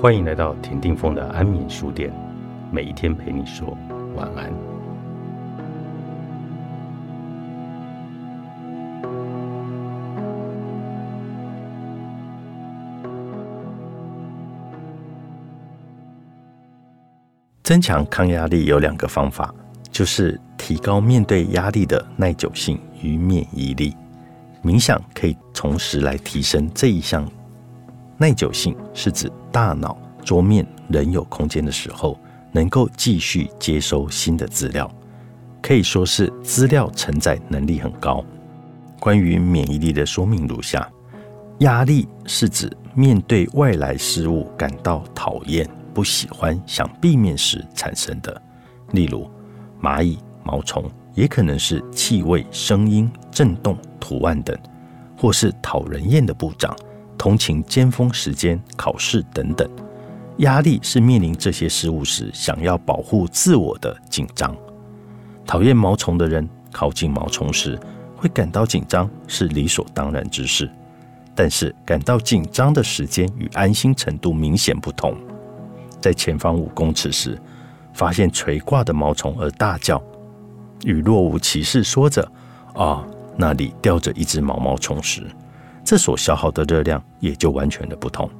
欢迎来到田定峰的安眠书店，每一天陪你说晚安。增强抗压力有两个方法，就是提高面对压力的耐久性与免疫力。冥想可以同时来提升这一项。耐久性是指大脑桌面仍有空间的时候，能够继续接收新的资料，可以说是资料承载能力很高。关于免疫力的说明如下：压力是指面对外来事物感到讨厌、不喜欢、想避免时产生的，例如蚂蚁、毛虫，也可能是气味、声音、震动、图案等，或是讨人厌的部长。通勤、尖峰时间、考试等等，压力是面临这些事物时想要保护自我的紧张。讨厌毛虫的人靠近毛虫时会感到紧张，是理所当然之事。但是感到紧张的时间与安心程度明显不同。在前方五公尺时发现垂挂的毛虫而大叫，与若无其事说着“啊，那里吊着一只毛毛虫”时。这所消耗的热量也就完全的不同。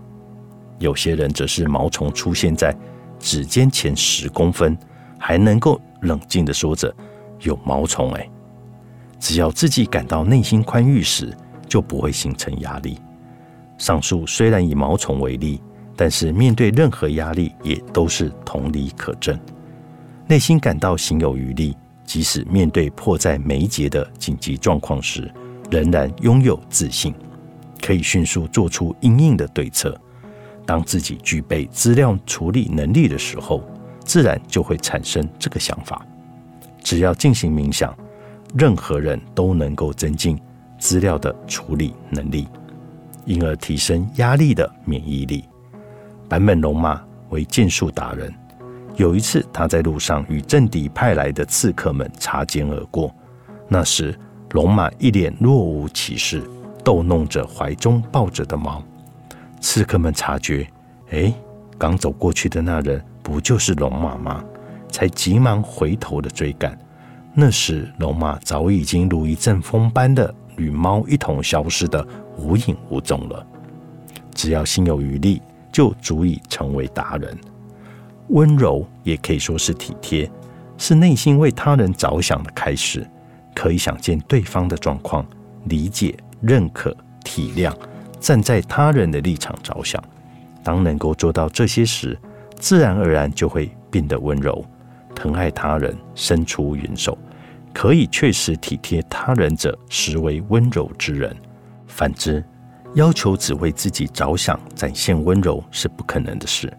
有些人则是毛虫出现在指尖前十公分，还能够冷静的说着“有毛虫哎”。只要自己感到内心宽裕时，就不会形成压力。上述虽然以毛虫为例，但是面对任何压力也都是同理可证。内心感到心有余力，即使面对迫在眉睫的紧急状况时，仍然拥有自信。可以迅速做出应应的对策。当自己具备资料处理能力的时候，自然就会产生这个想法。只要进行冥想，任何人都能够增进资料的处理能力，因而提升压力的免疫力。坂本龙马为剑术达人，有一次他在路上与政敌派来的刺客们擦肩而过，那时龙马一脸若无其事。逗弄着怀中抱着的猫，刺客们察觉，哎，刚走过去的那人不就是龙马吗？才急忙回头的追赶。那时，龙马早已经如一阵风般的与猫一同消失的无影无踪了。只要心有余力，就足以成为达人。温柔也可以说是体贴，是内心为他人着想的开始。可以想见对方的状况，理解。认可、体谅，站在他人的立场着想。当能够做到这些时，自然而然就会变得温柔，疼爱他人，伸出援手。可以确实体贴他人者，实为温柔之人。反之，要求只为自己着想，展现温柔是不可能的事。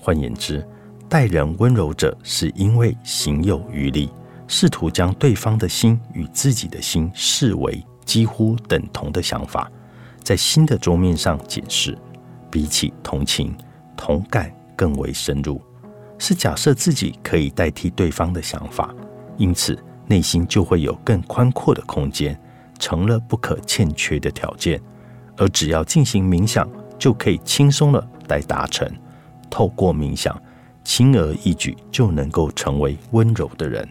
换言之，待人温柔者，是因为行有余力，试图将对方的心与自己的心视为。几乎等同的想法，在新的桌面上解释，比起同情、同感更为深入，是假设自己可以代替对方的想法，因此内心就会有更宽阔的空间，成了不可欠缺的条件，而只要进行冥想，就可以轻松的来达成。透过冥想，轻而易举就能够成为温柔的人。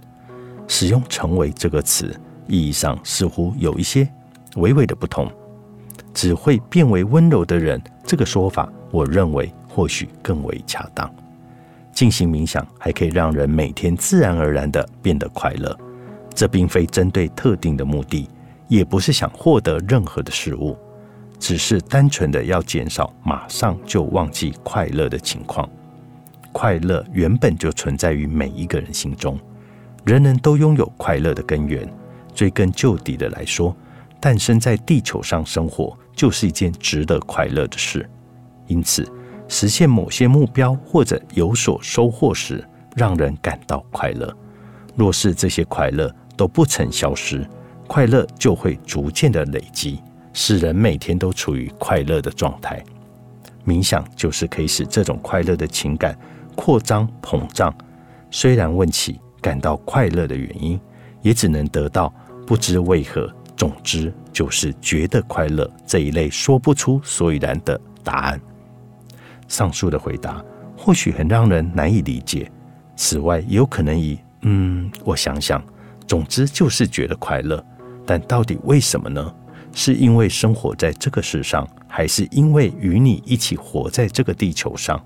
使用“成为”这个词。意义上似乎有一些微微的不同，只会变为温柔的人，这个说法，我认为或许更为恰当。进行冥想还可以让人每天自然而然的变得快乐，这并非针对特定的目的，也不是想获得任何的事物，只是单纯的要减少马上就忘记快乐的情况。快乐原本就存在于每一个人心中，人人都拥有快乐的根源。追根究底的来说，诞生在地球上生活就是一件值得快乐的事。因此，实现某些目标或者有所收获时，让人感到快乐。若是这些快乐都不曾消失，快乐就会逐渐的累积，使人每天都处于快乐的状态。冥想就是可以使这种快乐的情感扩张膨胀。虽然问起感到快乐的原因，也只能得到。不知为何，总之就是觉得快乐这一类说不出所以然的答案。上述的回答或许很让人难以理解。此外，也有可能以“嗯，我想想，总之就是觉得快乐”，但到底为什么呢？是因为生活在这个世上，还是因为与你一起活在这个地球上？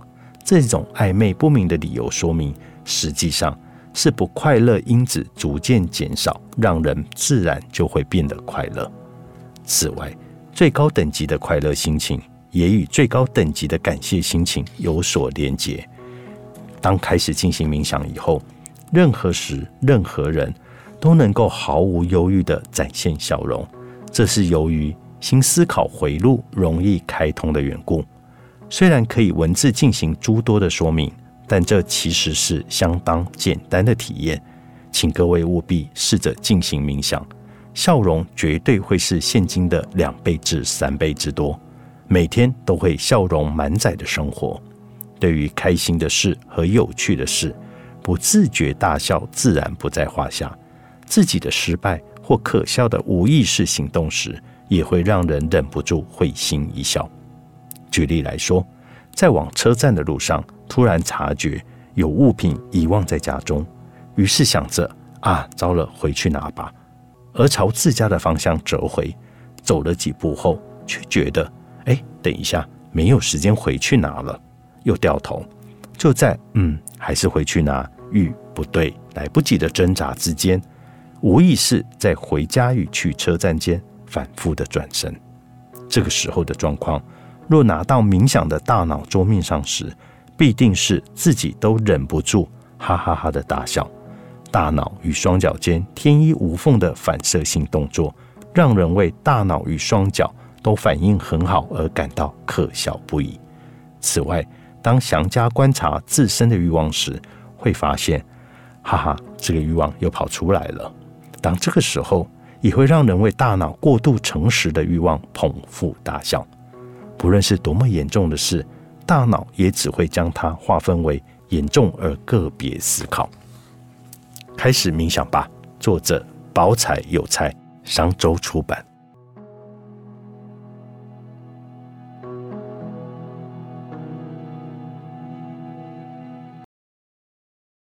这种暧昧不明的理由说明，实际上是不快乐因子逐渐减少，让人自然就会变得快乐。此外，最高等级的快乐心情也与最高等级的感谢心情有所连结。当开始进行冥想以后，任何时、任何人都能够毫无忧郁地展现笑容。这是由于新思考回路容易开通的缘故。虽然可以文字进行诸多的说明，但这其实是相当简单的体验。请各位务必试着进行冥想，笑容绝对会是现今的两倍至三倍之多。每天都会笑容满载的生活，对于开心的事和有趣的事，不自觉大笑自然不在话下。自己的失败。或可笑的无意识行动时，也会让人忍不住会心一笑。举例来说，在往车站的路上，突然察觉有物品遗忘在家中，于是想着啊，糟了，回去拿吧。而朝自家的方向折回，走了几步后，却觉得哎，等一下，没有时间回去拿了，又掉头。就在嗯，还是回去拿，与不对，来不及的挣扎之间。无意识在回家与去车站间反复的转身，这个时候的状况，若拿到冥想的大脑桌面上时，必定是自己都忍不住哈哈哈的大笑。大脑与双脚间天衣无缝的反射性动作，让人为大脑与双脚都反应很好而感到可笑不已。此外，当详加观察自身的欲望时，会发现，哈哈，这个欲望又跑出来了。当这个时候，也会让人为大脑过度诚实的欲望捧腹大笑。不论是多么严重的事，大脑也只会将它划分为严重而个别思考。开始冥想吧。作者：宝彩有才，商周出版。